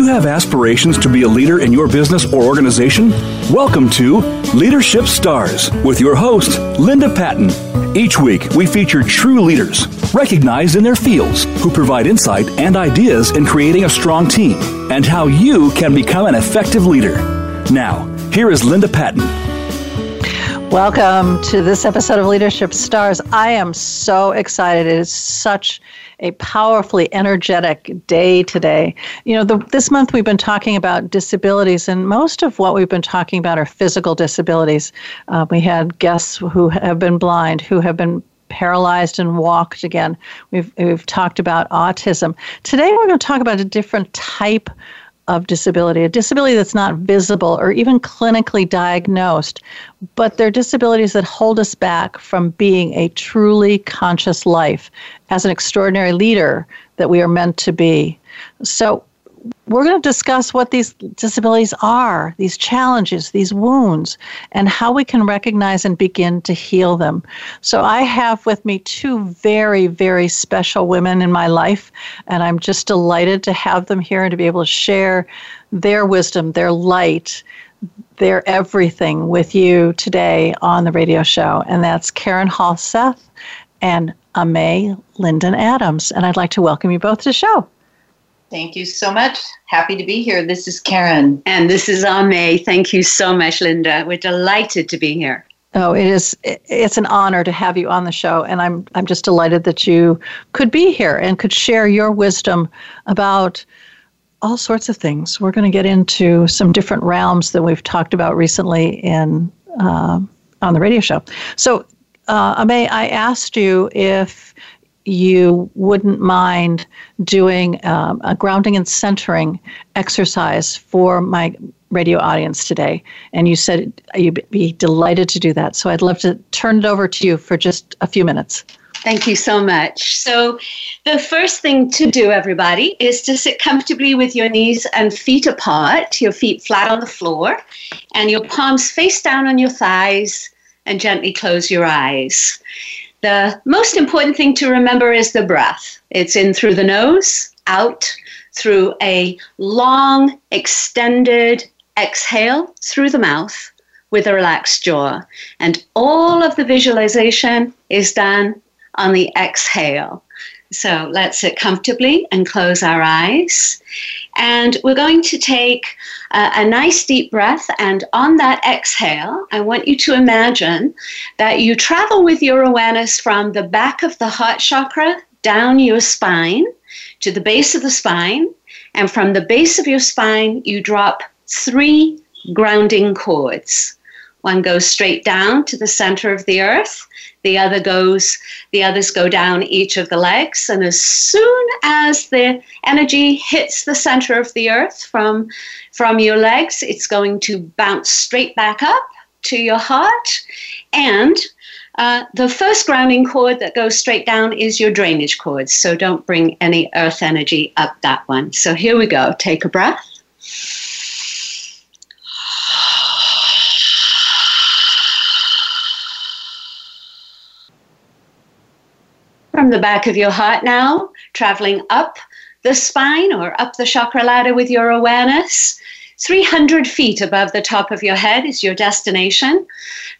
you have aspirations to be a leader in your business or organization? Welcome to Leadership Stars with your host, Linda Patton. Each week, we feature true leaders, recognized in their fields, who provide insight and ideas in creating a strong team and how you can become an effective leader. Now, here is Linda Patton. Welcome to this episode of Leadership Stars. I am so excited. It is such a powerfully energetic day today. You know, the, this month we've been talking about disabilities, and most of what we've been talking about are physical disabilities. Uh, we had guests who have been blind, who have been paralyzed and walked again. We've, we've talked about autism. Today we're going to talk about a different type of disability, a disability that's not visible or even clinically diagnosed, but they're disabilities that hold us back from being a truly conscious life as an extraordinary leader that we are meant to be. So, we're going to discuss what these disabilities are, these challenges, these wounds, and how we can recognize and begin to heal them. So, I have with me two very, very special women in my life, and I'm just delighted to have them here and to be able to share their wisdom, their light, their everything with you today on the radio show. And that's Karen Halseth and Amay Lyndon Adams. And I'd like to welcome you both to the show. Thank you so much. Happy to be here. This is Karen. And this is Ame. Thank you so much, Linda. We're delighted to be here. Oh, it is it's an honor to have you on the show and I'm I'm just delighted that you could be here and could share your wisdom about all sorts of things. We're going to get into some different realms that we've talked about recently in uh, on the radio show. So, uh, Ame, I asked you if you wouldn't mind doing um, a grounding and centering exercise for my radio audience today. And you said you'd be delighted to do that. So I'd love to turn it over to you for just a few minutes. Thank you so much. So, the first thing to do, everybody, is to sit comfortably with your knees and feet apart, your feet flat on the floor, and your palms face down on your thighs, and gently close your eyes. The most important thing to remember is the breath. It's in through the nose, out through a long, extended exhale through the mouth with a relaxed jaw. And all of the visualization is done on the exhale. So let's sit comfortably and close our eyes. And we're going to take uh, a nice deep breath. And on that exhale, I want you to imagine that you travel with your awareness from the back of the heart chakra down your spine to the base of the spine. And from the base of your spine, you drop three grounding cords. One goes straight down to the center of the earth. The other goes, the others go down each of the legs. And as soon as the energy hits the center of the earth from, from your legs, it's going to bounce straight back up to your heart. And uh, the first grounding cord that goes straight down is your drainage cord. So don't bring any earth energy up that one. So here we go. Take a breath. From the back of your heart now, traveling up the spine or up the chakra ladder with your awareness. 300 feet above the top of your head is your destination.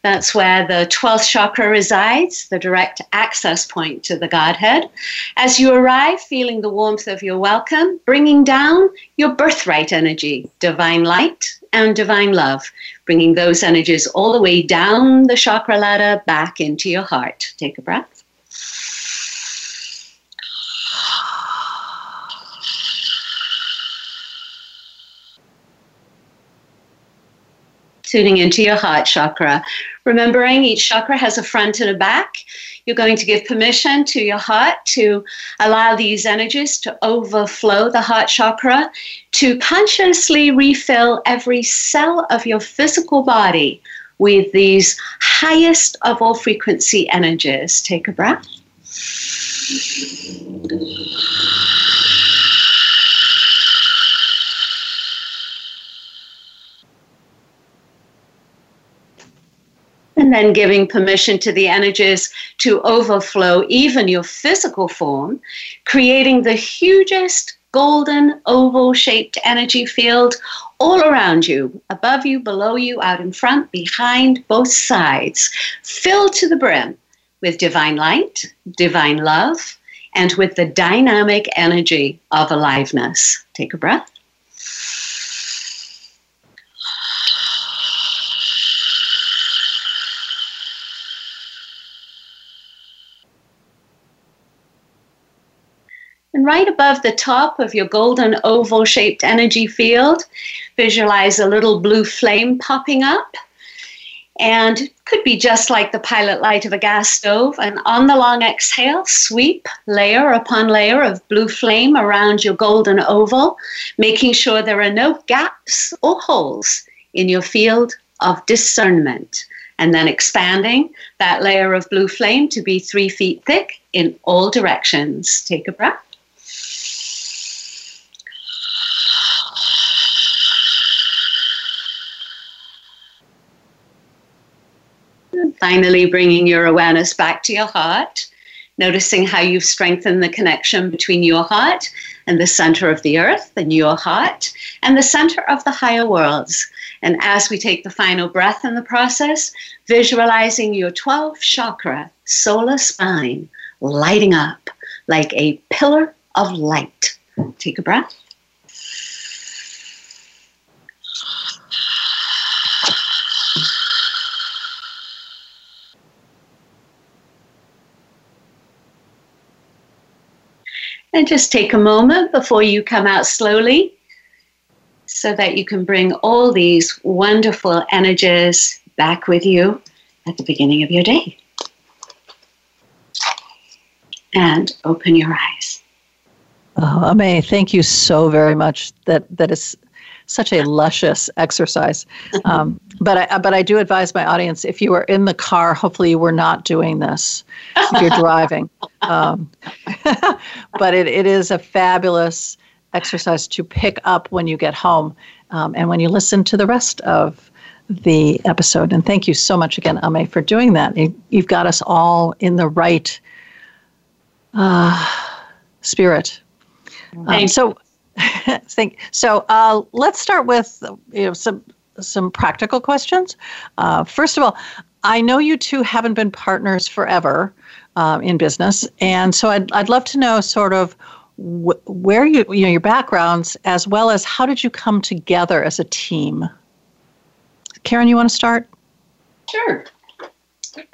That's where the 12th chakra resides, the direct access point to the Godhead. As you arrive, feeling the warmth of your welcome, bringing down your birthright energy, divine light and divine love, bringing those energies all the way down the chakra ladder back into your heart. Take a breath. Tuning into your heart chakra. Remembering each chakra has a front and a back. You're going to give permission to your heart to allow these energies to overflow the heart chakra, to consciously refill every cell of your physical body with these highest of all frequency energies. Take a breath. And then giving permission to the energies to overflow even your physical form, creating the hugest golden oval shaped energy field all around you, above you, below you, out in front, behind, both sides, filled to the brim with divine light, divine love, and with the dynamic energy of aliveness. Take a breath. And right above the top of your golden oval shaped energy field, visualize a little blue flame popping up. And could be just like the pilot light of a gas stove. And on the long exhale, sweep layer upon layer of blue flame around your golden oval, making sure there are no gaps or holes in your field of discernment. And then expanding that layer of blue flame to be three feet thick in all directions. Take a breath. Finally, bringing your awareness back to your heart, noticing how you've strengthened the connection between your heart and the center of the earth, and your heart, and the center of the higher worlds. And as we take the final breath in the process, visualizing your 12th chakra, solar spine, lighting up like a pillar of light. Take a breath. And just take a moment before you come out slowly so that you can bring all these wonderful energies back with you at the beginning of your day. And open your eyes. Oh, Ame, thank you so very much. That that is such a luscious exercise. Um, but I but I do advise my audience if you are in the car, hopefully you were not doing this. If you're driving, um, but it, it is a fabulous exercise to pick up when you get home um, and when you listen to the rest of the episode. And thank you so much again, Ame, for doing that. You've got us all in the right uh, spirit. Um, so think so. Uh, let's start with you know some some practical questions. Uh, first of all, I know you two haven't been partners forever um, in business, and so I'd I'd love to know sort of wh- where you you know your backgrounds as well as how did you come together as a team. Karen, you want to start? Sure.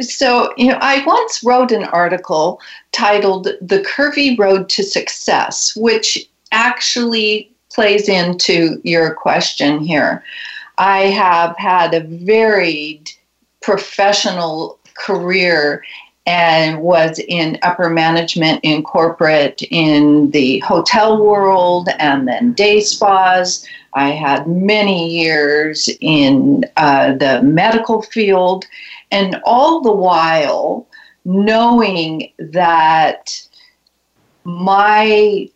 So, you know, I once wrote an article titled The Curvy Road to Success, which actually plays into your question here. I have had a varied professional career and was in upper management in corporate in the hotel world and then day spas. I had many years in uh, the medical field, and all the while knowing that my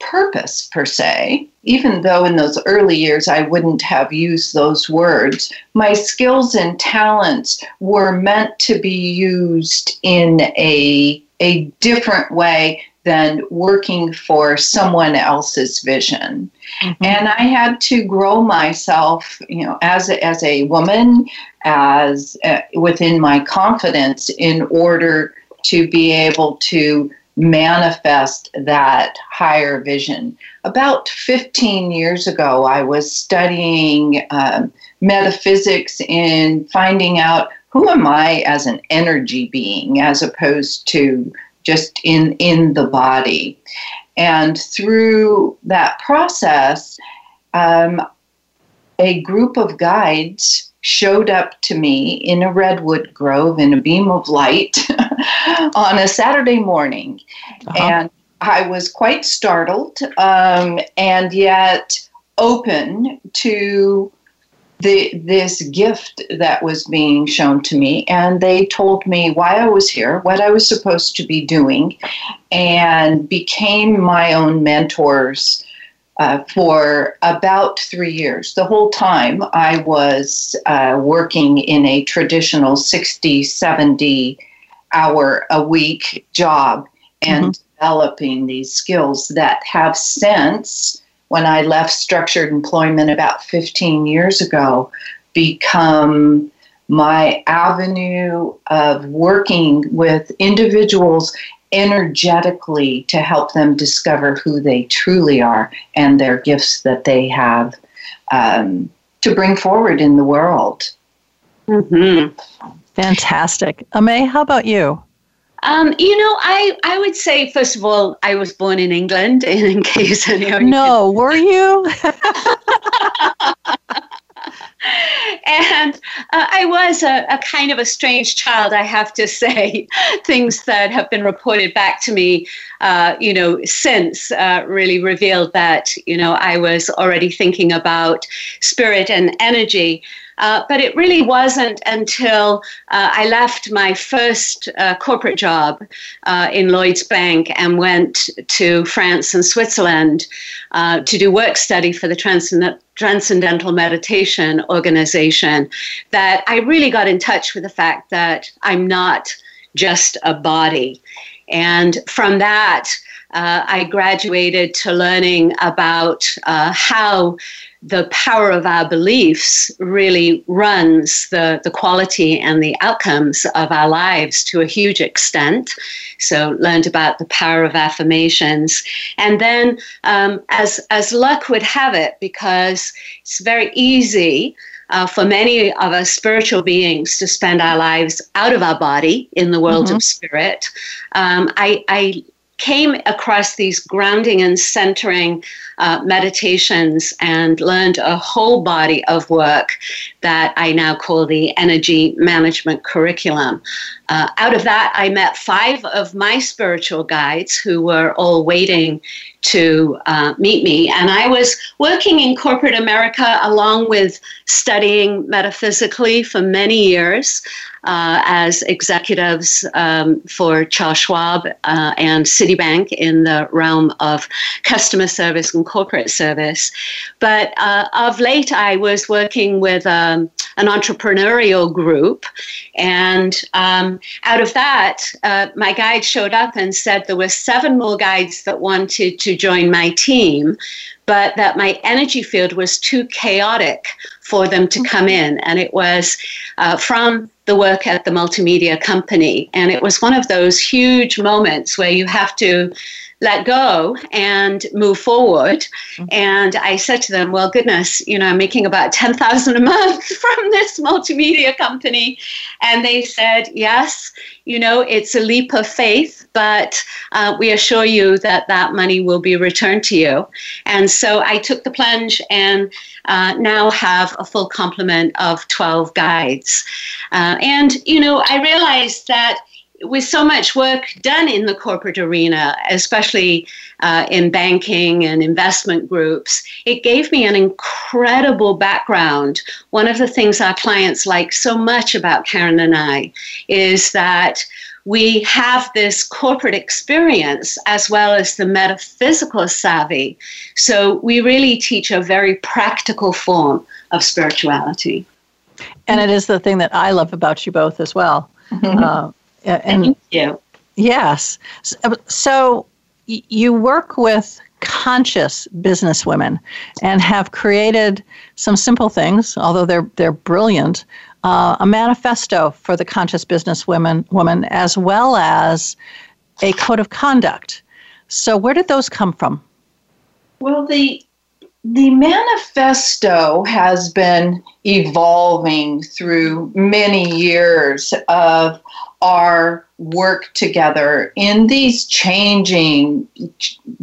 purpose per se, even though in those early years I wouldn't have used those words. My skills and talents were meant to be used in a, a different way than working for someone else's vision. Mm-hmm. And I had to grow myself, you know, as a, as a woman, as uh, within my confidence in order to be able to manifest that higher vision. About 15 years ago, I was studying um, metaphysics and finding out who am I as an energy being as opposed to just in, in the body. And through that process, um, a group of guides showed up to me in a redwood grove in a beam of light on a Saturday morning. Uh-huh. And I was quite startled um, and yet open to the, this gift that was being shown to me. And they told me why I was here, what I was supposed to be doing, and became my own mentors uh, for about three years. The whole time I was uh, working in a traditional 60, 70 hour a week job and mm-hmm. developing these skills that have since, when I left structured employment about 15 years ago, become my avenue of working with individuals energetically to help them discover who they truly are and their gifts that they have um, to bring forward in the world. Mm-hmm. Fantastic. Ame, how about you? Um, you know, I, I would say, first of all, I was born in England, in case any of you. No, were you? and uh, I was a, a, kind of a strange child, I have to say. Things that have been reported back to me, uh, you know, since uh, really revealed that, you know, I was already thinking about spirit and energy. Uh, but it really wasn't until uh, I left my first uh, corporate job uh, in Lloyd's Bank and went to France and Switzerland uh, to do work study for the Transcend- Transcendental Meditation Organization that I really got in touch with the fact that I'm not just a body. And from that, I graduated to learning about how the power of our beliefs really runs the, the quality and the outcomes of our lives to a huge extent. So, learned about the power of affirmations. And then, um, as, as luck would have it, because it's very easy. Uh, for many of us spiritual beings to spend our lives out of our body in the world mm-hmm. of spirit, um, I, I came across these grounding and centering uh, meditations and learned a whole body of work that I now call the energy management curriculum. Uh, out of that, I met five of my spiritual guides who were all waiting to uh, meet me. And I was working in corporate America along with studying metaphysically for many years uh, as executives um, for Charles Schwab uh, and Citibank in the realm of customer service and corporate service. But uh, of late, I was working with um, an entrepreneurial group. And um, out of that, uh, my guide showed up and said there were seven more guides that wanted to join my team but that my energy field was too chaotic for them to come in. And it was uh, from the work at the multimedia company. And it was one of those huge moments where you have to let go and move forward. Mm-hmm. And I said to them, well, goodness, you know, I'm making about 10,000 a month from this multimedia company. And they said, yes, you know, it's a leap of faith, but uh, we assure you that that money will be returned to you. And so I took the plunge and uh, now have a full complement of 12 guides. Uh, and, you know, I realized that with so much work done in the corporate arena, especially uh, in banking and investment groups, it gave me an incredible background. One of the things our clients like so much about Karen and I is that we have this corporate experience as well as the metaphysical savvy. So we really teach a very practical form of spirituality. And it is the thing that I love about you both as well. Mm-hmm. Uh, and Thank you. Yes. So, so you work with conscious businesswomen and have created some simple things, although they're they're brilliant. Uh, a manifesto for the conscious businesswoman woman, as well as a code of conduct. So, where did those come from? Well, the the manifesto has been evolving through many years of our work together in these changing,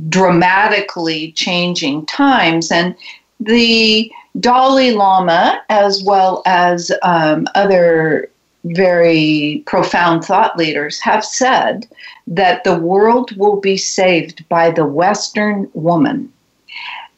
dramatically changing times. And the Dalai Lama, as well as um, other very profound thought leaders, have said that the world will be saved by the Western woman.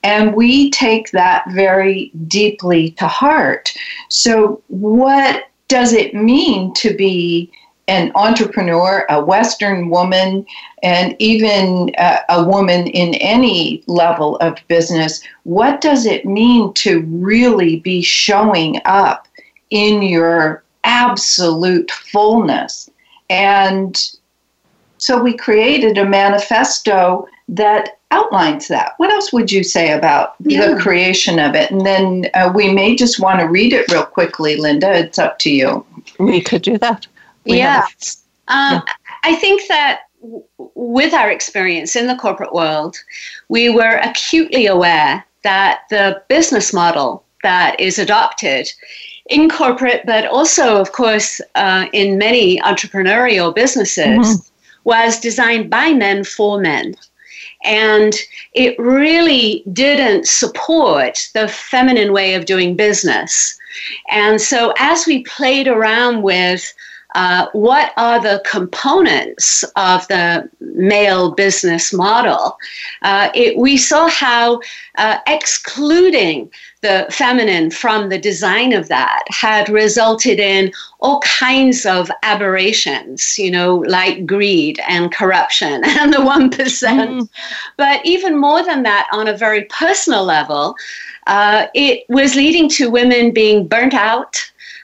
And we take that very deeply to heart. So, what does it mean to be an entrepreneur, a Western woman, and even uh, a woman in any level of business, what does it mean to really be showing up in your absolute fullness? And So we created a manifesto that outlines that. What else would you say about yeah. the creation of it? And then uh, we may just want to read it real quickly, Linda. It's up to you. We could do that. Yeah. Um, yeah. I think that w- with our experience in the corporate world, we were acutely aware that the business model that is adopted in corporate, but also, of course, uh, in many entrepreneurial businesses, mm-hmm. was designed by men for men. And it really didn't support the feminine way of doing business. And so, as we played around with uh, what are the components of the male business model, uh, it, we saw how uh, excluding the feminine from the design of that had resulted in all kinds of aberrations, you know, like greed and corruption and the 1%. Mm. But even more than that, on a very personal level, uh, it was leading to women being burnt out,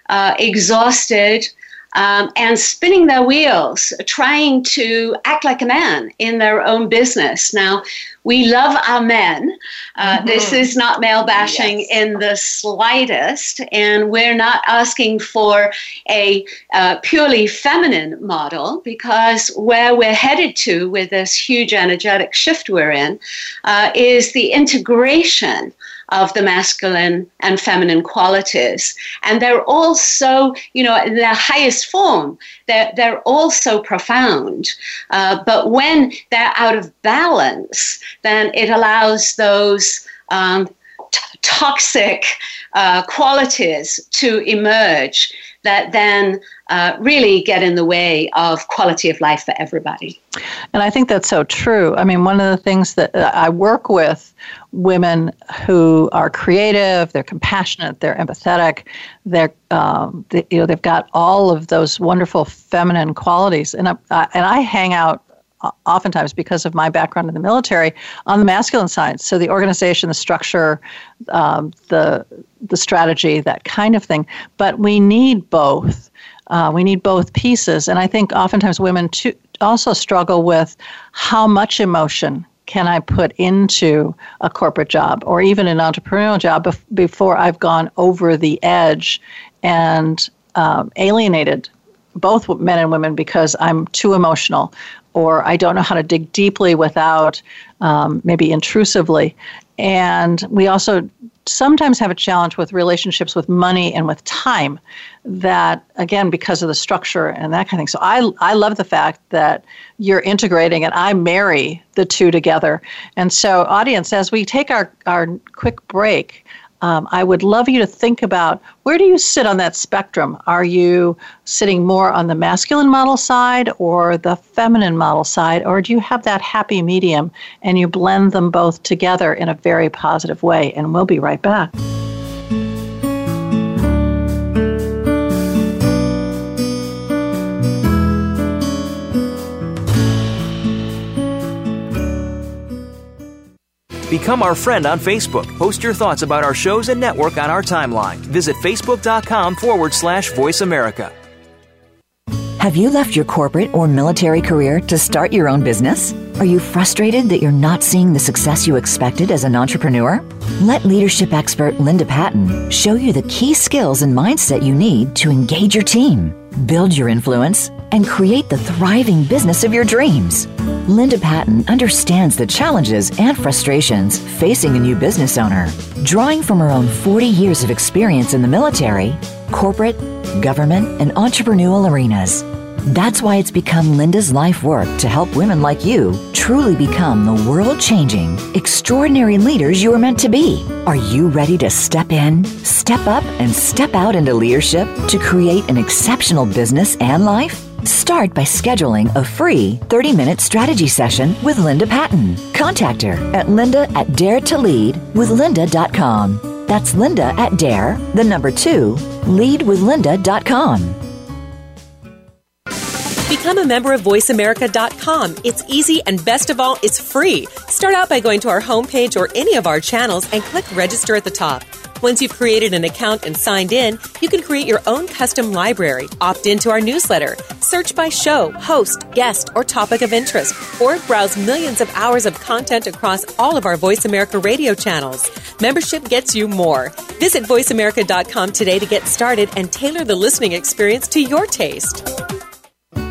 uh, exhausted, um, and spinning their wheels, trying to act like a man in their own business. Now, we love our men. Uh, mm-hmm. This is not male bashing yes. in the slightest, and we're not asking for a uh, purely feminine model because where we're headed to with this huge energetic shift we're in uh, is the integration of the masculine and feminine qualities. And they're all so, you know, in their highest form, they're, they're all so profound. Uh, but when they're out of balance, then it allows those um, t- toxic uh, qualities to emerge that then uh, really get in the way of quality of life for everybody. And I think that's so true. I mean, one of the things that uh, I work with women who are creative, they're compassionate, they're empathetic, they're um, they, you know they've got all of those wonderful feminine qualities, and I, uh, and I hang out oftentimes because of my background in the military on the masculine side. So the organization the structure um, the the strategy that kind of thing. But we need both. Uh, we need both pieces. And i think oftentimes women too, also struggle with how much emotion can i put into a corporate job or even an entrepreneurial job bef- before i've gone over the edge and um, alienated both men and women because I'm too emotional or I don't know how to dig deeply without um, maybe intrusively. And we also sometimes have a challenge with relationships with money and with time that again because of the structure and that kind of thing so i i love the fact that you're integrating and i marry the two together and so audience as we take our our quick break um, I would love you to think about where do you sit on that spectrum? Are you sitting more on the masculine model side or the feminine model side, or do you have that happy medium and you blend them both together in a very positive way? And we'll be right back. Become our friend on Facebook. Post your thoughts about our shows and network on our timeline. Visit facebook.com forward slash voice America. Have you left your corporate or military career to start your own business? Are you frustrated that you're not seeing the success you expected as an entrepreneur? Let leadership expert Linda Patton show you the key skills and mindset you need to engage your team, build your influence, and create the thriving business of your dreams. Linda Patton understands the challenges and frustrations facing a new business owner. Drawing from her own 40 years of experience in the military, corporate, government, and entrepreneurial arenas. That's why it's become Linda's life work to help women like you truly become the world changing, extraordinary leaders you are meant to be. Are you ready to step in, step up, and step out into leadership to create an exceptional business and life? Start by scheduling a free 30 minute strategy session with Linda Patton. Contact her at linda at daretoleadwithlinda.com. That's Linda at dare, the number two, leadwithlinda.com. Become a member of VoiceAmerica.com. It's easy and best of all, it's free. Start out by going to our homepage or any of our channels and click register at the top. Once you've created an account and signed in, you can create your own custom library, opt into our newsletter, search by show, host, guest, or topic of interest, or browse millions of hours of content across all of our Voice America radio channels. Membership gets you more. Visit voiceamerica.com today to get started and tailor the listening experience to your taste.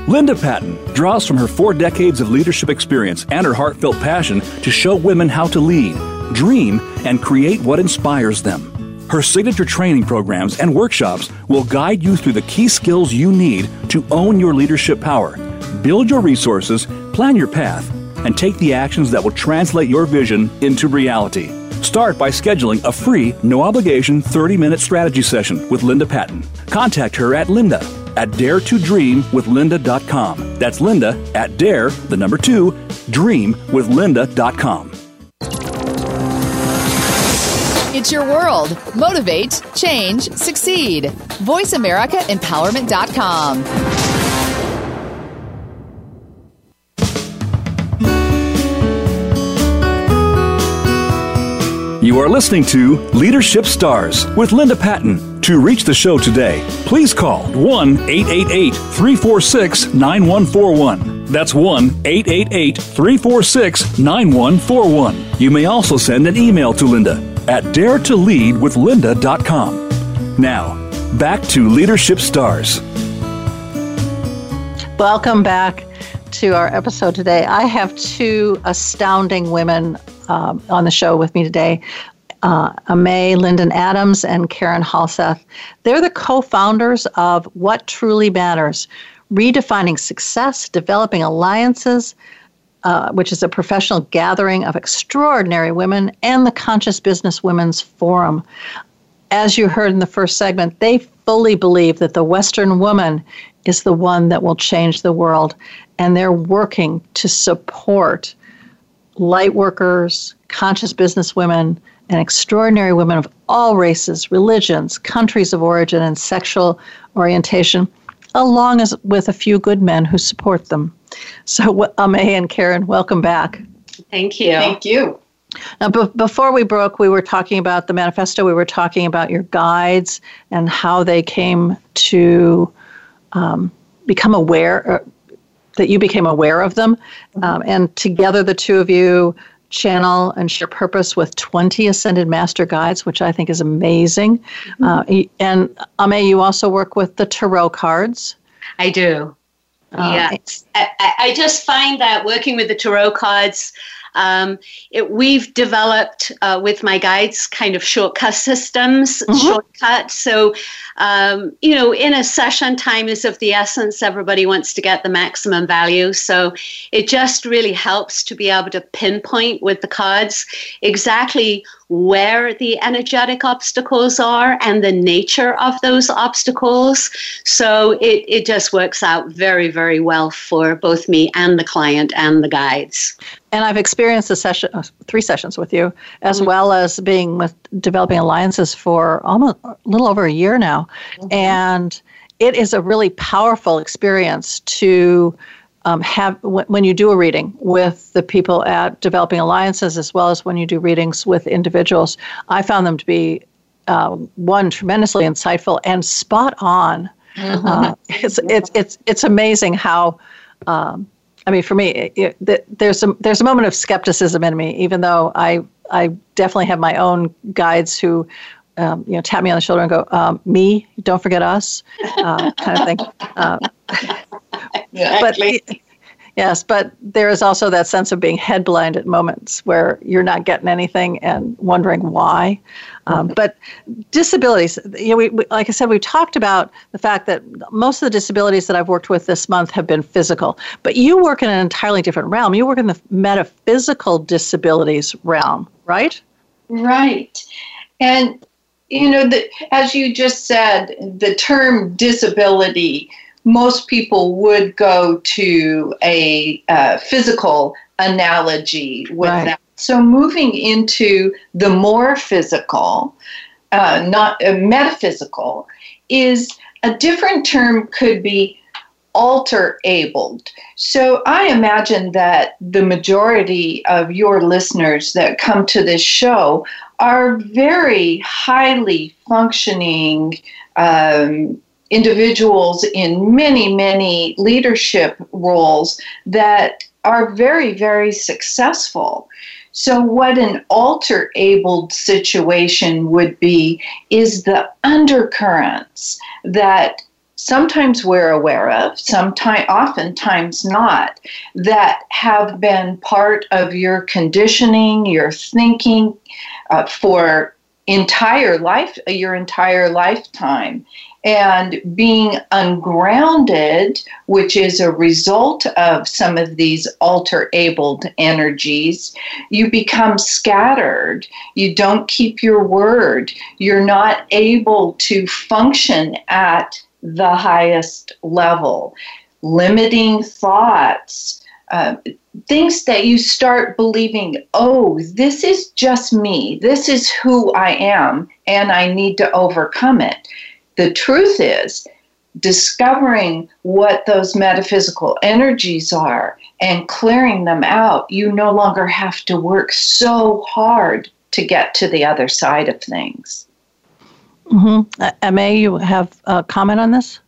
Linda Patton draws from her four decades of leadership experience and her heartfelt passion to show women how to lead, dream, and create what inspires them. Her signature training programs and workshops will guide you through the key skills you need to own your leadership power, build your resources, plan your path, and take the actions that will translate your vision into reality. Start by scheduling a free, no obligation 30 minute strategy session with Linda Patton. Contact her at linda at dare to dream with daretodreamwithlinda.com. That's Linda at dare, the number two, dream with dreamwithlinda.com. It's your world. Motivate, change, succeed. VoiceAmericaEmpowerment.com. You are listening to Leadership Stars with Linda Patton. To reach the show today, please call 1 888 346 9141. That's 1 888 346 9141. You may also send an email to Linda at daretoleadwithlinda.com. Now, back to Leadership Stars. Welcome back to our episode today. I have two astounding women um, on the show with me today. Uh, Amay Lyndon Adams and Karen Halseth. They're the co founders of What Truly Matters Redefining Success, Developing Alliances, uh, which is a professional gathering of extraordinary women, and the Conscious Business Women's Forum. As you heard in the first segment, they fully believe that the Western woman is the one that will change the world, and they're working to support light workers, conscious business women, and extraordinary women of all races, religions, countries of origin, and sexual orientation, along as with a few good men who support them. So, Ame and Karen, welcome back. Thank you. Thank you. Now, b- before we broke, we were talking about the manifesto. We were talking about your guides and how they came to um, become aware, uh, that you became aware of them. Um, and together, the two of you channel and share purpose with 20 ascended master guides which i think is amazing mm-hmm. uh, and Ame, you also work with the tarot cards i do uh, yeah I, I, just find that working with the tarot cards um, it, we've developed uh, with my guides kind of shortcut systems, mm-hmm. shortcut. So, um, you know, in a session, time is of the essence. Everybody wants to get the maximum value. So it just really helps to be able to pinpoint with the cards exactly where the energetic obstacles are and the nature of those obstacles. So it, it just works out very, very well for both me and the client and the guides. And I've experienced a session, uh, three sessions with you, as mm-hmm. well as being with developing alliances for almost a little over a year now. Mm-hmm. And it is a really powerful experience to um, have when you do a reading with the people at developing alliances as well as when you do readings with individuals i found them to be uh, one tremendously insightful and spot on mm-hmm. uh, it's, it's it's it's amazing how um, I mean, for me, it, it, there's a there's a moment of skepticism in me, even though I I definitely have my own guides who um, you know, tap me on the shoulder and go, um, "Me, don't forget us," uh, kind of thing. Uh, yeah, but yes, but there is also that sense of being headblind at moments where you're not getting anything and wondering why. Um, but disabilities, you know, we, we, like I said, we've talked about the fact that most of the disabilities that I've worked with this month have been physical, but you work in an entirely different realm. You work in the metaphysical disabilities realm, right? Right. And you know, the, as you just said, the term disability, most people would go to a uh, physical analogy with right. that. So moving into the more physical, uh, not uh, metaphysical, is a different term could be alter abled. So I imagine that the majority of your listeners that come to this show are very highly functioning um, individuals in many, many leadership roles that are very, very successful. So, what an alter abled situation would be is the undercurrents that sometimes we're aware of, sometimes oftentimes not, that have been part of your conditioning, your thinking uh, for entire life, your entire lifetime and being ungrounded, which is a result of some of these alter abled energies, you become scattered. You don't keep your word. You're not able to function at the highest level. Limiting thoughts, uh, things that you start believing, oh, this is just me, this is who I am, and I need to overcome it the truth is, discovering what those metaphysical energies are and clearing them out, you no longer have to work so hard to get to the other side of things. Mm-hmm. Uh, Ma, you have a comment on this?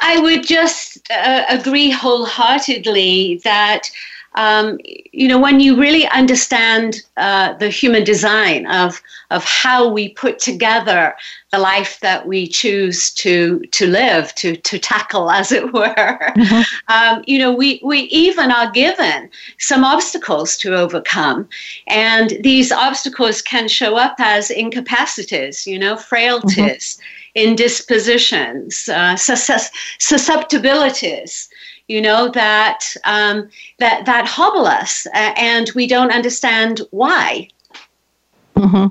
I would just uh, agree wholeheartedly that um, you know, when you really understand uh, the human design of of how we put together the life that we choose to to live, to to tackle, as it were, mm-hmm. um, you know, we we even are given some obstacles to overcome, and these obstacles can show up as incapacities, you know, frailties. Mm-hmm. Indispositions, uh, susceptibilities, you know that um, that that hobble us, uh, and we don't understand why. Mm-hmm.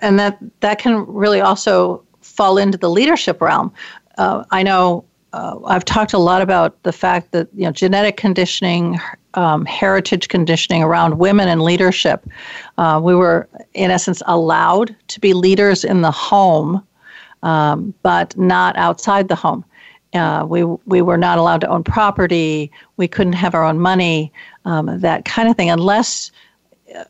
And that that can really also fall into the leadership realm. Uh, I know uh, I've talked a lot about the fact that you know genetic conditioning, um, heritage conditioning around women and leadership. Uh, we were, in essence, allowed to be leaders in the home, um, but not outside the home. Uh, we we were not allowed to own property. We couldn't have our own money, um, that kind of thing, unless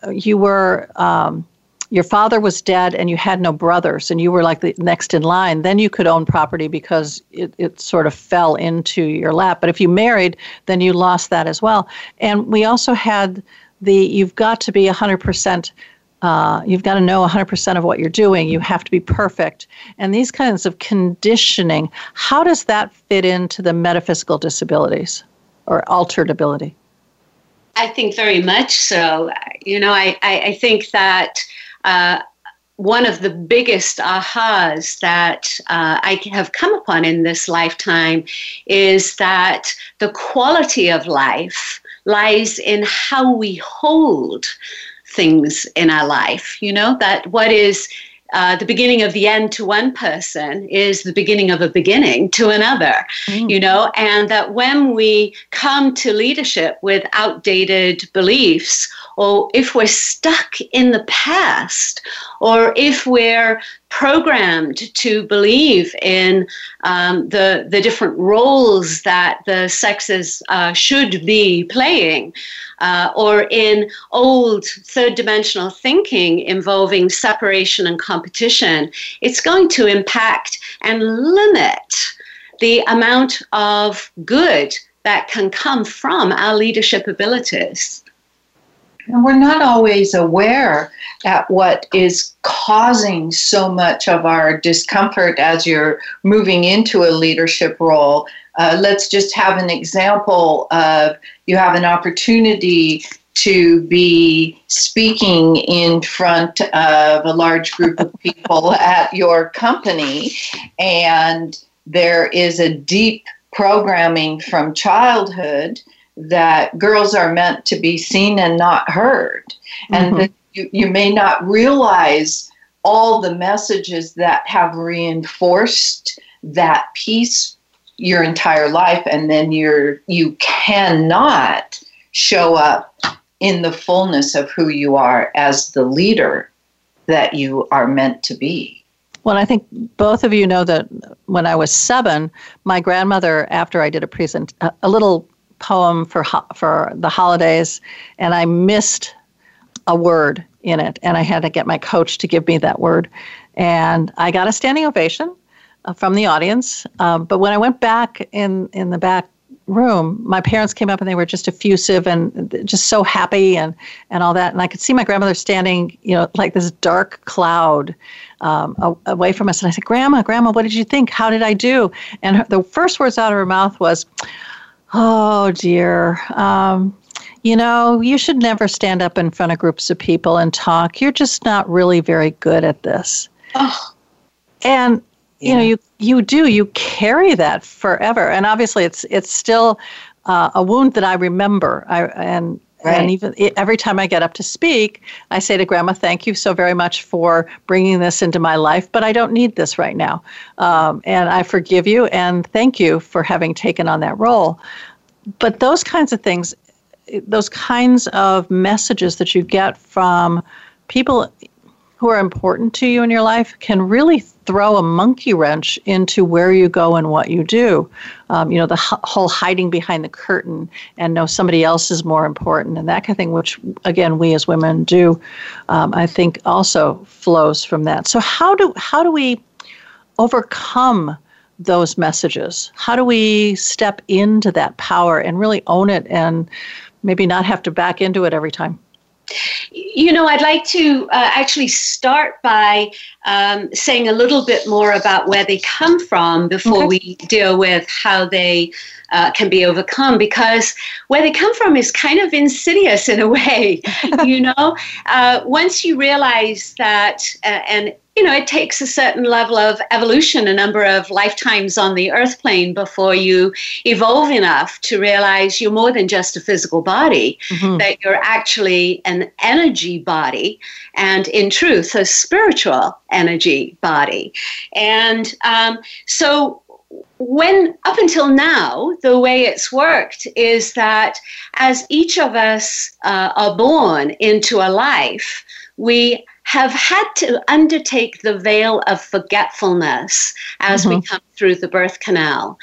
uh, you were um, your father was dead and you had no brothers and you were like the next in line. Then you could own property because it, it sort of fell into your lap. But if you married, then you lost that as well. And we also had the you've got to be hundred percent uh, you've got to know 100% of what you're doing. You have to be perfect. And these kinds of conditioning, how does that fit into the metaphysical disabilities or altered ability? I think very much so. You know, I, I, I think that. Uh, one of the biggest ahas that uh, I have come upon in this lifetime is that the quality of life lies in how we hold things in our life. You know, that what is uh, the beginning of the end to one person is the beginning of a beginning to another, mm. you know, and that when we come to leadership with outdated beliefs, or if we're stuck in the past, or if we're programmed to believe in um, the, the different roles that the sexes uh, should be playing, uh, or in old third dimensional thinking involving separation and competition, it's going to impact and limit the amount of good that can come from our leadership abilities. And we're not always aware at what is causing so much of our discomfort as you're moving into a leadership role. Uh, let's just have an example of you have an opportunity to be speaking in front of a large group of people at your company, and there is a deep programming from childhood that girls are meant to be seen and not heard, mm-hmm. and that you, you may not realize all the messages that have reinforced that piece your entire life and then you're you cannot show up in the fullness of who you are as the leader that you are meant to be Well, I think both of you know that when I was seven, my grandmother, after I did a present, a little poem for ho- for the holidays, and I missed a word in it, and I had to get my coach to give me that word, and I got a standing ovation uh, from the audience. Um, but when I went back in in the back room, my parents came up and they were just effusive and just so happy and and all that. And I could see my grandmother standing, you know, like this dark cloud um, away from us. And I said, "Grandma, Grandma, what did you think? How did I do?" And her, the first words out of her mouth was, "Oh dear." Um, you know, you should never stand up in front of groups of people and talk. You're just not really very good at this. Oh. And you yeah. know you you do you carry that forever and obviously it's it's still uh, a wound that i remember I, and Right. And even every time I get up to speak, I say to Grandma, "Thank you so very much for bringing this into my life, but I don't need this right now, um, and I forgive you and thank you for having taken on that role." But those kinds of things, those kinds of messages that you get from people who are important to you in your life can really throw a monkey wrench into where you go and what you do. Um, you know, the h- whole hiding behind the curtain and know somebody else is more important and that kind of thing, which again we as women do, um, I think also flows from that. So how do how do we overcome those messages? How do we step into that power and really own it and maybe not have to back into it every time? You know, I'd like to uh, actually start by um, saying a little bit more about where they come from before okay. we deal with how they uh, can be overcome, because where they come from is kind of insidious in a way. you know, uh, once you realize that, uh, and you know, it takes a certain level of evolution, a number of lifetimes on the earth plane before you evolve enough to realize you're more than just a physical body, mm-hmm. that you're actually an energy body, and in truth, a spiritual energy body. And um, so, when up until now, the way it's worked is that as each of us uh, are born into a life, we have had to undertake the veil of forgetfulness as mm-hmm. we come through the birth canal.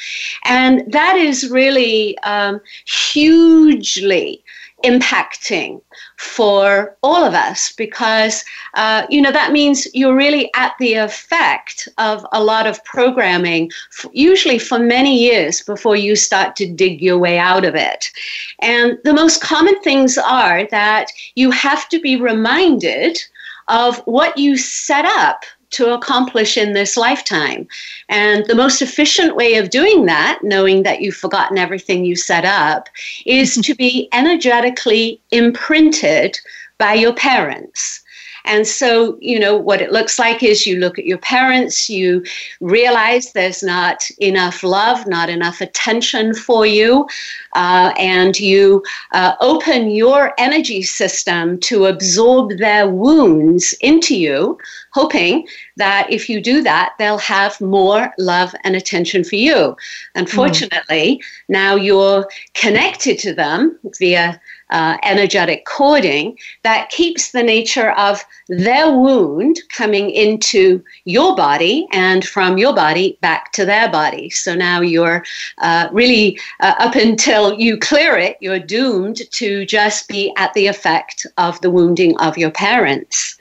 And that is really um, hugely impacting for all of us because uh, you know that means you're really at the effect of a lot of programming usually for many years before you start to dig your way out of it and the most common things are that you have to be reminded of what you set up to accomplish in this lifetime. And the most efficient way of doing that, knowing that you've forgotten everything you set up, is to be energetically imprinted by your parents. And so, you know, what it looks like is you look at your parents, you realize there's not enough love, not enough attention for you, uh, and you uh, open your energy system to absorb their wounds into you, hoping that if you do that, they'll have more love and attention for you. Unfortunately, mm. now you're connected to them via uh, energetic coding that keeps the nature of their wound coming into your body and from your body back to their body. So now you're uh, really, uh, up until you clear it, you're doomed to just be at the effect of the wounding of your parents.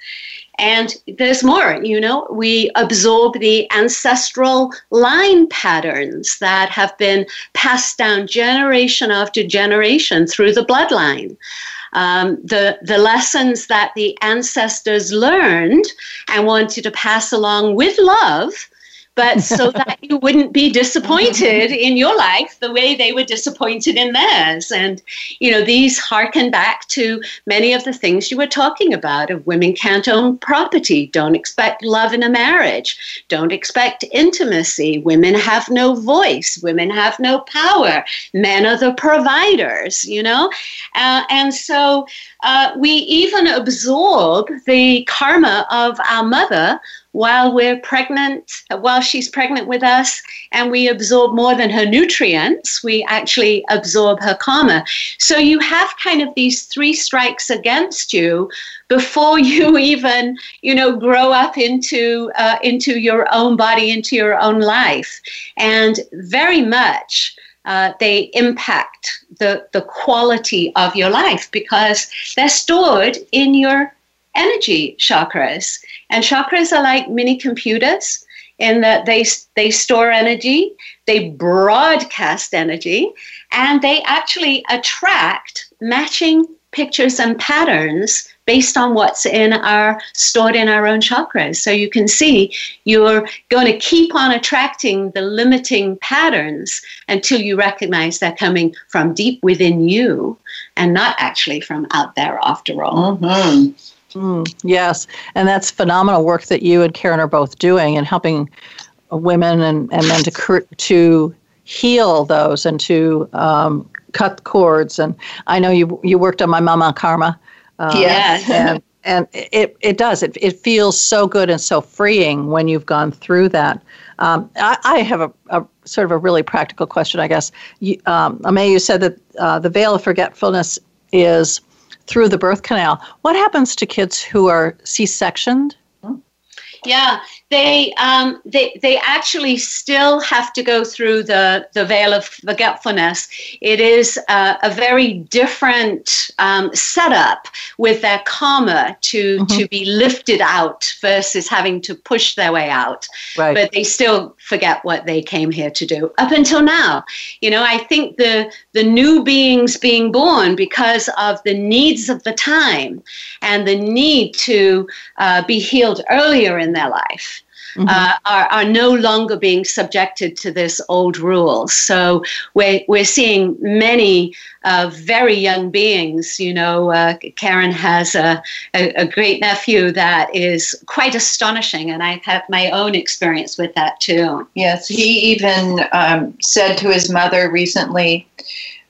And there's more, you know, we absorb the ancestral line patterns that have been passed down generation after generation through the bloodline. Um, the, the lessons that the ancestors learned and wanted to pass along with love but so that you wouldn't be disappointed in your life the way they were disappointed in theirs. And, you know, these harken back to many of the things you were talking about of women can't own property, don't expect love in a marriage, don't expect intimacy, women have no voice, women have no power, men are the providers, you know? Uh, and so uh, we even absorb the karma of our mother while we're pregnant, while she's pregnant with us, and we absorb more than her nutrients, we actually absorb her karma. So you have kind of these three strikes against you before you even, you know, grow up into uh, into your own body, into your own life, and very much. Uh, they impact the, the quality of your life because they're stored in your energy chakras. And chakras are like mini computers in that they, they store energy, they broadcast energy, and they actually attract matching pictures and patterns based on what's in our stored in our own chakras. So you can see you're going to keep on attracting the limiting patterns until you recognize they're coming from deep within you and not actually from out there after all. Mm-hmm. Mm, yes, and that's phenomenal work that you and Karen are both doing and helping women and, and men to to heal those and to um, cut cords. And I know you you worked on my mama karma. Uh, yes. and, and it, it does. It, it feels so good and so freeing when you've gone through that. Um, I, I, have a, a, sort of a really practical question, I guess. You, um, Ame, you said that uh, the veil of forgetfulness is through the birth canal. What happens to kids who are C-sectioned? Yeah, they um, they they actually still have to go through the the veil of forgetfulness. It is uh, a very different um, setup with their karma to mm-hmm. to be lifted out versus having to push their way out. Right. But they still forget what they came here to do up until now. You know, I think the the new beings being born because of the needs of the time and the need to uh, be healed earlier in their life mm-hmm. uh, are, are no longer being subjected to this old rule. So we're, we're seeing many uh, very young beings. You know, uh, Karen has a, a, a, great nephew that is quite astonishing, and I've had my own experience with that too. Yes, he even um, said to his mother recently,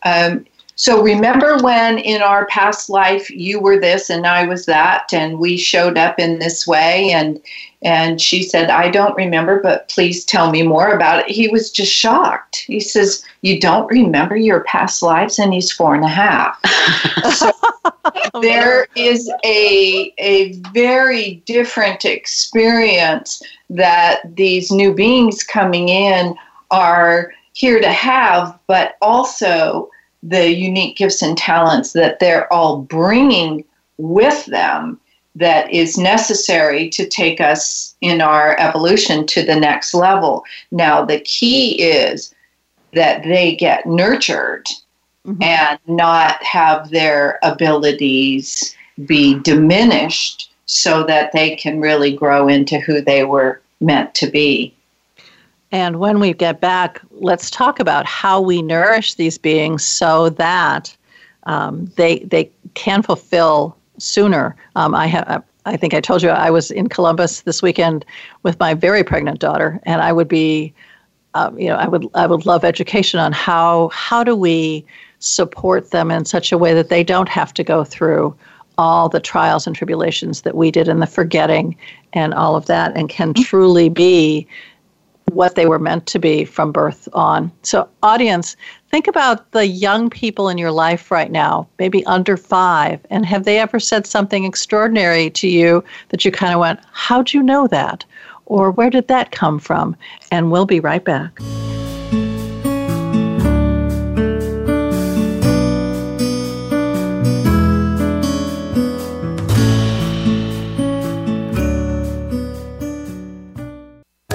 um, so remember when in our past life you were this and I was that and we showed up in this way and and she said I don't remember but please tell me more about it. He was just shocked. He says you don't remember your past lives and he's four and a half. so oh, there is a a very different experience that these new beings coming in are here to have but also the unique gifts and talents that they're all bringing with them that is necessary to take us in our evolution to the next level. Now, the key is that they get nurtured mm-hmm. and not have their abilities be diminished so that they can really grow into who they were meant to be. And when we get back, let's talk about how we nourish these beings so that um, they they can fulfill sooner. Um, I have. I think I told you I was in Columbus this weekend with my very pregnant daughter, and I would be, um, you know, I would I would love education on how how do we support them in such a way that they don't have to go through all the trials and tribulations that we did and the forgetting and all of that and can mm-hmm. truly be what they were meant to be from birth on. So, audience, think about the young people in your life right now, maybe under five, and have they ever said something extraordinary to you that you kind of went, How'd you know that? Or where did that come from? And we'll be right back.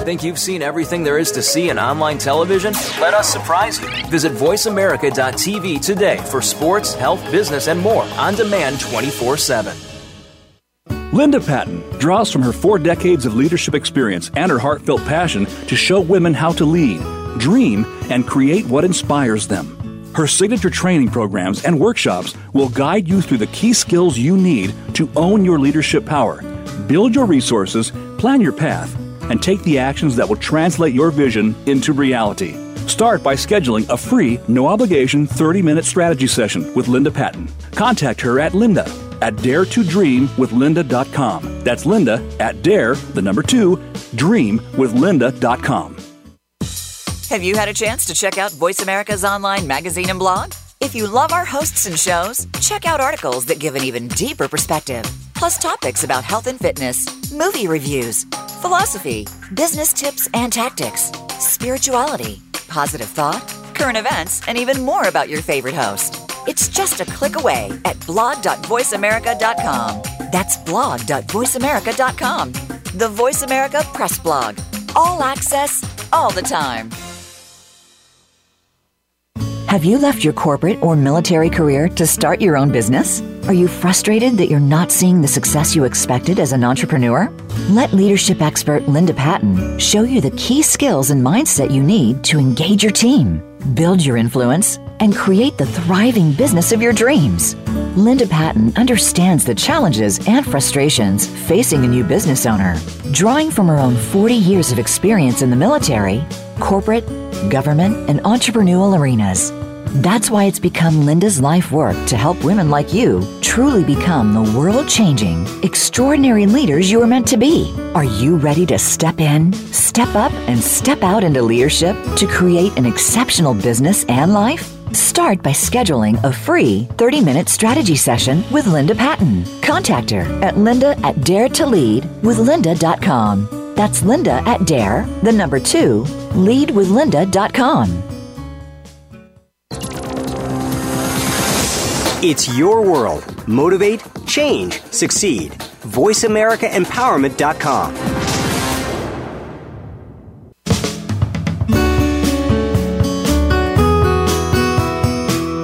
Think you've seen everything there is to see in online television? Let us surprise you. Visit VoiceAmerica.tv today for sports, health, business, and more on demand 24 7. Linda Patton draws from her four decades of leadership experience and her heartfelt passion to show women how to lead, dream, and create what inspires them. Her signature training programs and workshops will guide you through the key skills you need to own your leadership power, build your resources, plan your path, and take the actions that will translate your vision into reality. Start by scheduling a free, no obligation 30 minute strategy session with Linda Patton. Contact her at linda at dare to dream with daretodreamwithlinda.com. That's Linda at dare, the number two, dream with dreamwithlinda.com. Have you had a chance to check out Voice America's online magazine and blog? If you love our hosts and shows, check out articles that give an even deeper perspective plus topics about health and fitness, movie reviews, philosophy, business tips and tactics, spirituality, positive thought, current events, and even more about your favorite host. It's just a click away at blog.voiceamerica.com. That's blog.voiceamerica.com. The Voice America Press Blog. All access, all the time. Have you left your corporate or military career to start your own business? Are you frustrated that you're not seeing the success you expected as an entrepreneur? Let leadership expert Linda Patton show you the key skills and mindset you need to engage your team, build your influence, and create the thriving business of your dreams. Linda Patton understands the challenges and frustrations facing a new business owner. Drawing from her own 40 years of experience in the military, corporate, government, and entrepreneurial arenas. That's why it's become Linda's life work to help women like you truly become the world changing, extraordinary leaders you are meant to be. Are you ready to step in, step up, and step out into leadership to create an exceptional business and life? Start by scheduling a free 30 minute strategy session with Linda Patton. Contact her at linda at daretoleadwithlinda.com. That's Linda at dare, the number two, leadwithlinda.com. It's your world. Motivate, change, succeed. VoiceAmericaEmpowerment.com.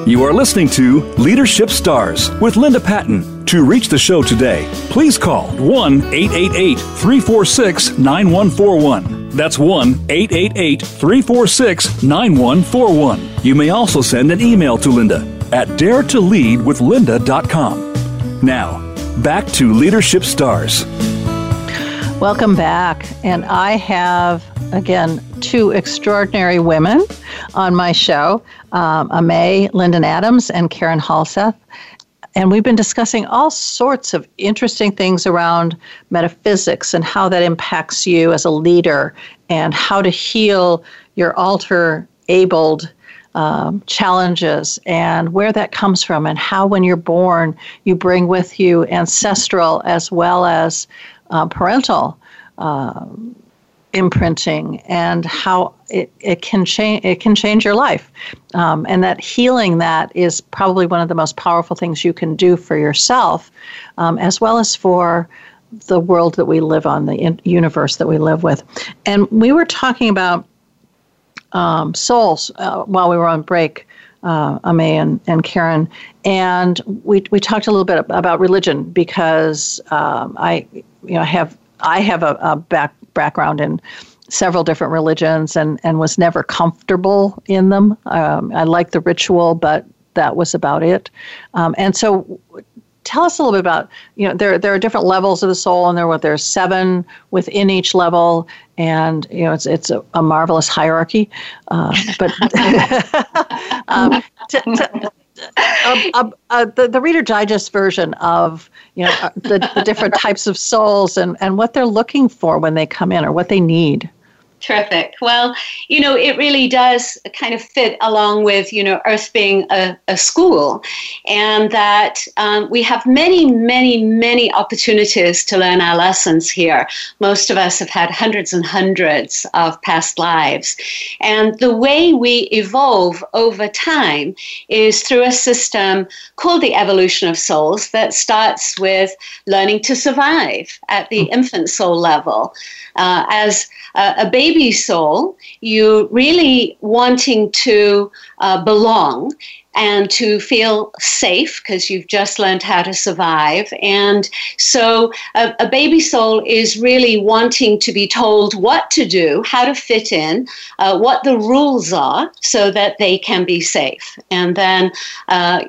You are listening to Leadership Stars with Linda Patton. To reach the show today, please call 1 888 346 9141. That's 1 888 346 9141. You may also send an email to Linda at daretoleadwithlinda.com. Now, back to Leadership Stars. Welcome back. And I have, again, two extraordinary women on my show um, Ame Lyndon Adams and Karen Halseth. And we've been discussing all sorts of interesting things around metaphysics and how that impacts you as a leader and how to heal your alter abled um, challenges and where that comes from, and how, when you're born, you bring with you ancestral as well as uh, parental. Uh, imprinting and how it, it can change it can change your life. Um, and that healing that is probably one of the most powerful things you can do for yourself um, as well as for the world that we live on the universe that we live with. And we were talking about um, souls uh, while we were on break uh, Ame and, and Karen, and we, we talked a little bit about religion because um, I you know have I have a, a back background in several different religions and, and was never comfortable in them. Um, I liked the ritual, but that was about it. Um, and so, tell us a little bit about you know there there are different levels of the soul, and there there's seven within each level, and you know it's it's a, a marvelous hierarchy. Uh, but um, uh, uh, the, the Reader Digest version of you know the, the different types of souls and, and what they're looking for when they come in or what they need. Terrific. Well, you know, it really does kind of fit along with, you know, Earth being a, a school, and that um, we have many, many, many opportunities to learn our lessons here. Most of us have had hundreds and hundreds of past lives. And the way we evolve over time is through a system called the evolution of souls that starts with learning to survive at the mm-hmm. infant soul level. Uh, as uh, a baby soul, you really wanting to uh, belong and to feel safe because you've just learned how to survive. And so a, a, baby soul is really wanting to be told what to do, how to fit in, uh, what the rules are so that they can be safe. And then uh,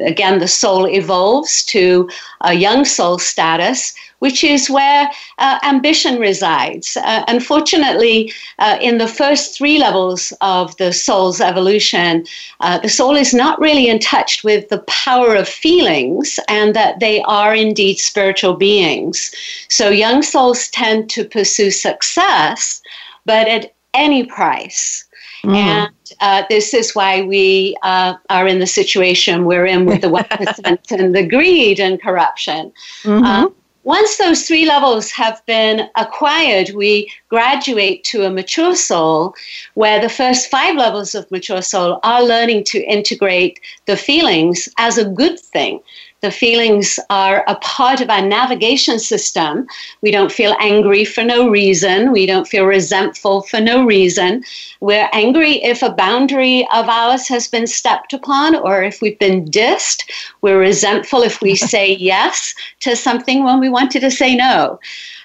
again, the soul evolves to a young soul status which is where uh, ambition resides. Uh, unfortunately, uh, in the first three levels of the soul's evolution, uh, the soul is not really in touch with the power of feelings and that they are indeed spiritual beings. So young souls tend to pursue success, but at any price. Mm. And uh, this is why we uh, are in the situation we're in with the 1% and the greed and corruption. Mm-hmm. Uh, once those three levels have been acquired, we graduate to a mature soul where the first five levels of mature soul are learning to integrate the feelings as a good thing. The feelings are a part of our navigation system. We don't feel angry for no reason. We don't feel resentful for no reason. We're angry if a boundary of ours has been stepped upon or if we've been dissed. We're resentful if we say yes to something when we wanted to say no.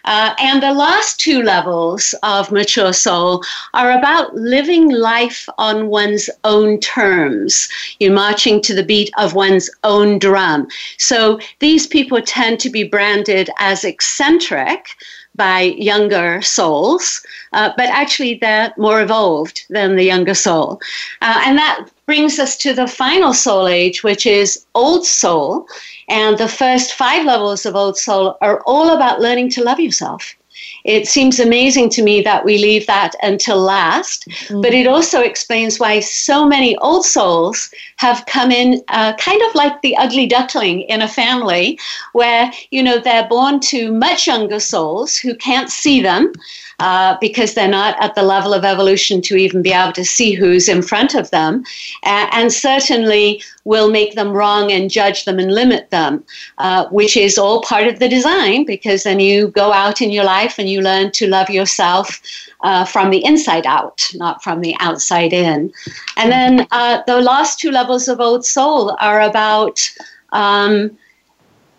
Uh, and the last two levels of mature soul are about living life on one's own terms. You're marching to the beat of one's own drum. So these people tend to be branded as eccentric by younger souls, uh, but actually they're more evolved than the younger soul. Uh, and that brings us to the final soul age, which is old soul. And the first five levels of old soul are all about learning to love yourself. It seems amazing to me that we leave that until last, mm-hmm. but it also explains why so many old souls have come in uh, kind of like the ugly duckling in a family, where, you know, they're born to much younger souls who can't see them uh, because they're not at the level of evolution to even be able to see who's in front of them, uh, and certainly will make them wrong and judge them and limit them, uh, which is all part of the design because then you go out in your life and you learn to love yourself uh, from the inside out, not from the outside in. And then uh, the last two levels of Old Soul are about um,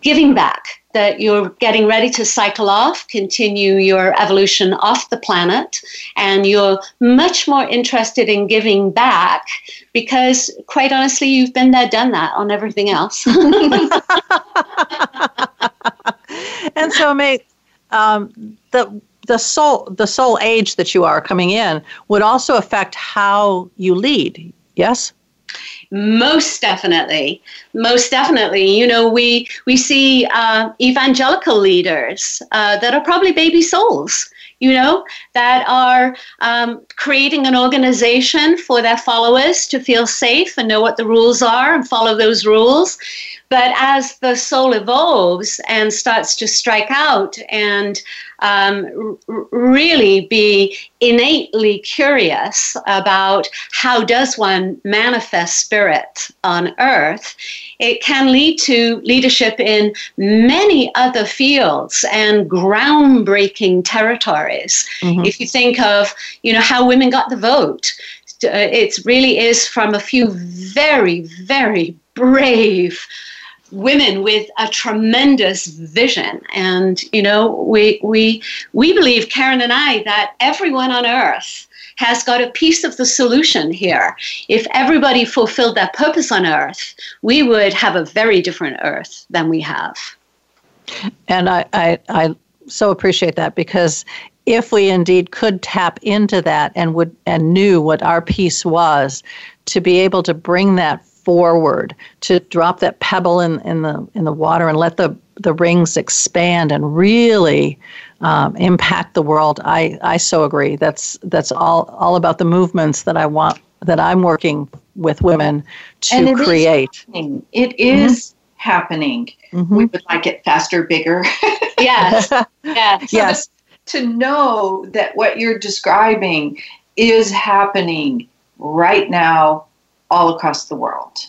giving back that you're getting ready to cycle off, continue your evolution off the planet, and you're much more interested in giving back because, quite honestly, you've been there, done that on everything else. and so, mate, um, the the soul the soul age that you are coming in would also affect how you lead. Yes. Most definitely, most definitely. You know, we we see uh, evangelical leaders uh, that are probably baby souls. You know, that are um, creating an organization for their followers to feel safe and know what the rules are and follow those rules. But as the soul evolves and starts to strike out and um, r- really be innately curious about how does one manifest spirit on earth, it can lead to leadership in many other fields and groundbreaking territories. Mm-hmm. If you think of, you know, how women got the vote, uh, it really is from a few very, very brave women with a tremendous vision. And you know we we we believe karen and i that everyone on earth has got a piece of the solution here. If everybody fulfilled their purpose on earth we would have a very different earth than we have. And i i, I so appreciate that because if we indeed could tap into that and would and knew what our piece was to be able to bring that forward to drop that pebble in, in the in the water and let the the rings expand and really um, impact the world. I, I so agree. That's that's all all about the movements that I want that I'm working with women to it create. Is it is mm-hmm. happening. Mm-hmm. We would like it faster, bigger. yes. yes. yes. To know that what you're describing is happening right now all across the world.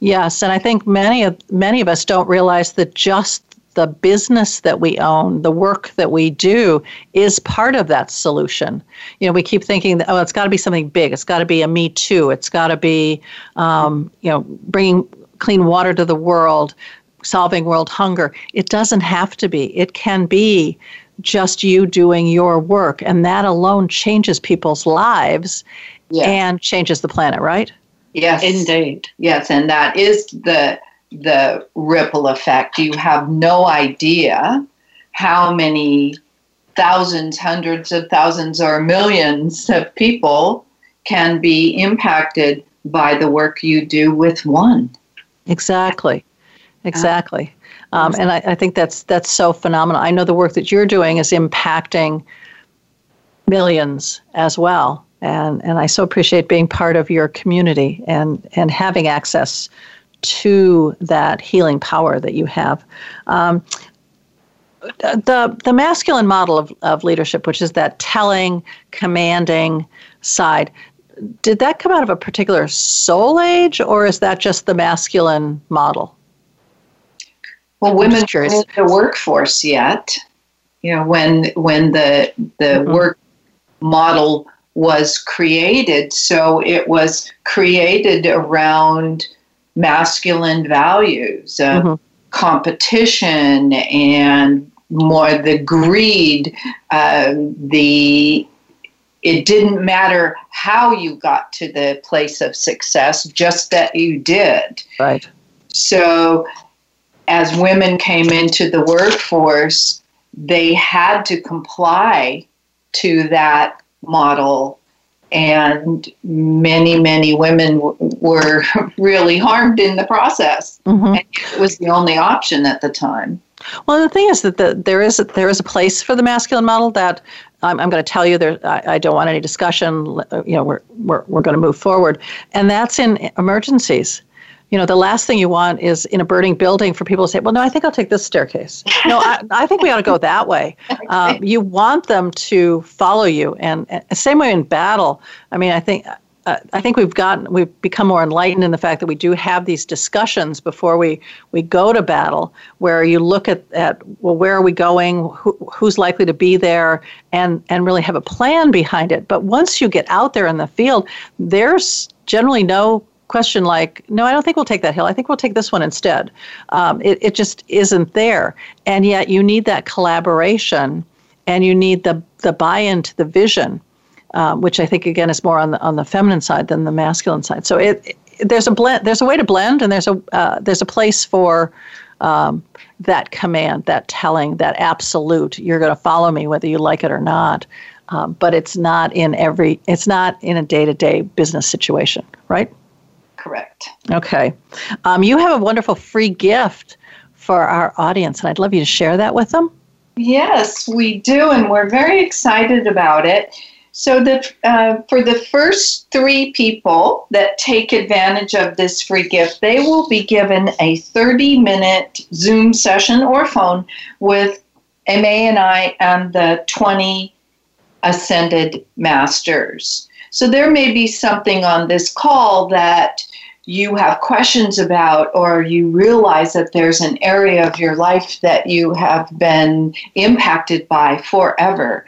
Yes, and I think many of many of us don't realize that just the business that we own, the work that we do, is part of that solution. You know, we keep thinking that oh, it's got to be something big. It's got to be a Me Too. It's got to be, um, you know, bringing clean water to the world, solving world hunger. It doesn't have to be. It can be just you doing your work, and that alone changes people's lives yes. and changes the planet. Right? Yes. Indeed. Yes, and that is the the ripple effect. You have no idea how many thousands, hundreds of thousands, or millions of people can be impacted by the work you do with one. Exactly. Exactly. Um, and I, I think that's that's so phenomenal. I know the work that you're doing is impacting millions as well and and I so appreciate being part of your community and and having access to that healing power that you have. Um, the the masculine model of, of leadership, which is that telling, commanding side, did that come out of a particular soul age, or is that just the masculine model? Well, women are in the workforce yet. You know, when when the the mm-hmm. work model was created, so it was created around masculine values, uh, mm-hmm. competition, and more the greed, uh, the it didn't matter how you got to the place of success, just that you did. Right. So, as women came into the workforce, they had to comply to that model. And many, many women w- were really harmed in the process. Mm-hmm. And it was the only option at the time. Well, the thing is that the, there is a, there is a place for the masculine model that I'm, I'm going to tell you there. I, I, don't want any discussion. You know, we're we're we're going to move forward, and that's in emergencies. You know, the last thing you want is in a burning building for people to say, "Well, no, I think I'll take this staircase." no, I, I think we ought to go that way. Uh, you want them to follow you, and, and same way in battle. I mean, I think uh, I think we've gotten we've become more enlightened in the fact that we do have these discussions before we we go to battle, where you look at, at well, where are we going, Who, who's likely to be there, and and really have a plan behind it. But once you get out there in the field, there's generally no question like, no, I don't think we'll take that hill. I think we'll take this one instead. Um, it it just isn't there, and yet you need that collaboration, and you need the the buy-in to the vision um, which I think again is more on the on the feminine side than the masculine side. So it, it there's a blend. There's a way to blend, and there's a uh, there's a place for um, that command, that telling, that absolute. You're going to follow me whether you like it or not. Um, but it's not in every. It's not in a day to day business situation, right? Correct. Okay. Um, you have a wonderful free gift for our audience, and I'd love you to share that with them. Yes, we do, and we're very excited about it. So the uh, for the first three people that take advantage of this free gift, they will be given a 30-minute Zoom session or phone with Ame and I and the 20 ascended masters. So there may be something on this call that you have questions about, or you realize that there's an area of your life that you have been impacted by forever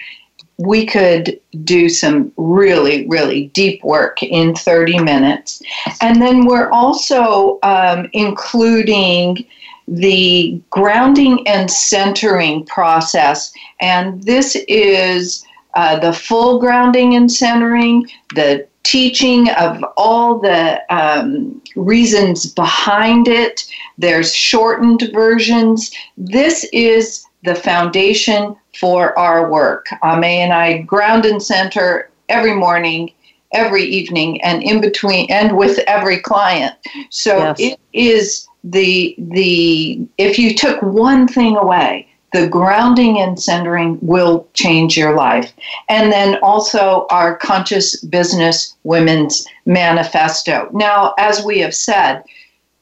we could do some really, really deep work in 30 minutes. And then we're also um, including the grounding and centering process. And this is uh, the full grounding and centering, the teaching of all the um, reasons behind it. There's shortened versions. This is the foundation for our work. Ame and I ground and center every morning, every evening, and in between, and with every client. So yes. it is the the if you took one thing away, the grounding and centering will change your life. And then also our conscious business women's manifesto. Now, as we have said,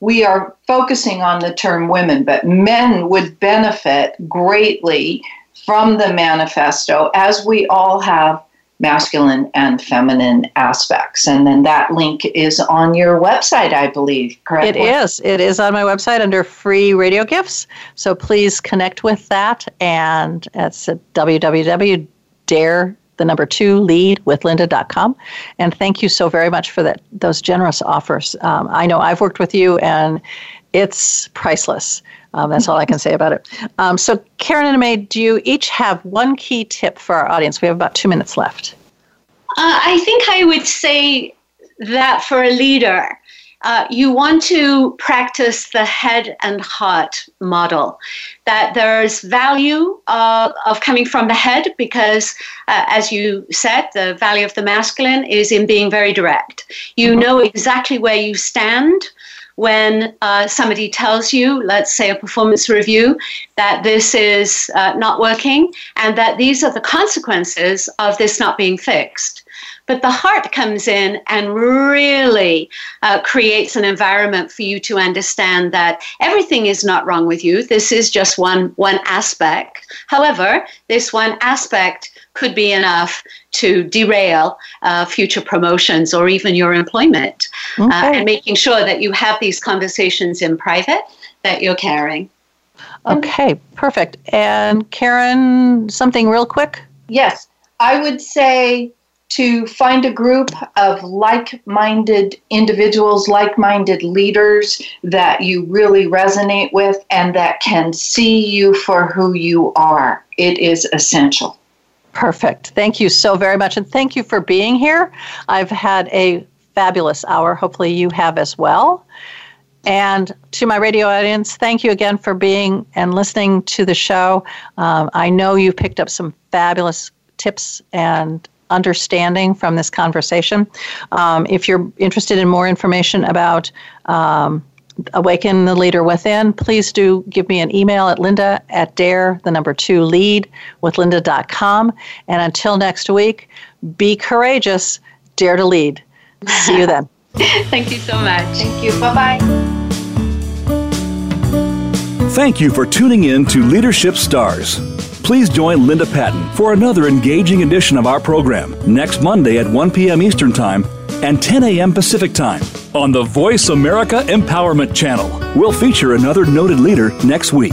we are focusing on the term women, but men would benefit greatly from the manifesto, as we all have masculine and feminine aspects. And then that link is on your website, I believe, correct? It is. It is on my website under free radio gifts. So please connect with that. And it's at www.dare the number two lead with linda.com and thank you so very much for that those generous offers um, i know i've worked with you and it's priceless um, that's all I can say about it. Um, so, Karen and May, do you each have one key tip for our audience? We have about two minutes left. Uh, I think I would say that for a leader, uh, you want to practice the head and heart model. That there's value uh, of coming from the head because, uh, as you said, the value of the masculine is in being very direct. You mm-hmm. know exactly where you stand when uh, somebody tells you, let's say a performance review, that this is uh, not working and that these are the consequences of this not being fixed. But the heart comes in and really uh, creates an environment for you to understand that everything is not wrong with you. This is just one one aspect. However, this one aspect could be enough to derail uh, future promotions or even your employment. Uh, okay. Uh, and making sure that you have these conversations in private that you're carrying. Okay, perfect. And Karen, something real quick? Yes, I would say to find a group of like minded individuals, like minded leaders that you really resonate with and that can see you for who you are. It is essential. Perfect. Thank you so very much. And thank you for being here. I've had a fabulous hour. Hopefully, you have as well. And to my radio audience, thank you again for being and listening to the show. Um, I know you picked up some fabulous tips and understanding from this conversation. Um, if you're interested in more information about um, awaken the leader within, please do give me an email at linda at dare, the number two lead with linda.com. And until next week, be courageous, dare to lead. See you then. Thank you so much. Thank you. Bye bye. Thank you for tuning in to Leadership Stars. Please join Linda Patton for another engaging edition of our program next Monday at 1 p.m. Eastern Time and 10 a.m. Pacific Time on the Voice America Empowerment Channel. We'll feature another noted leader next week.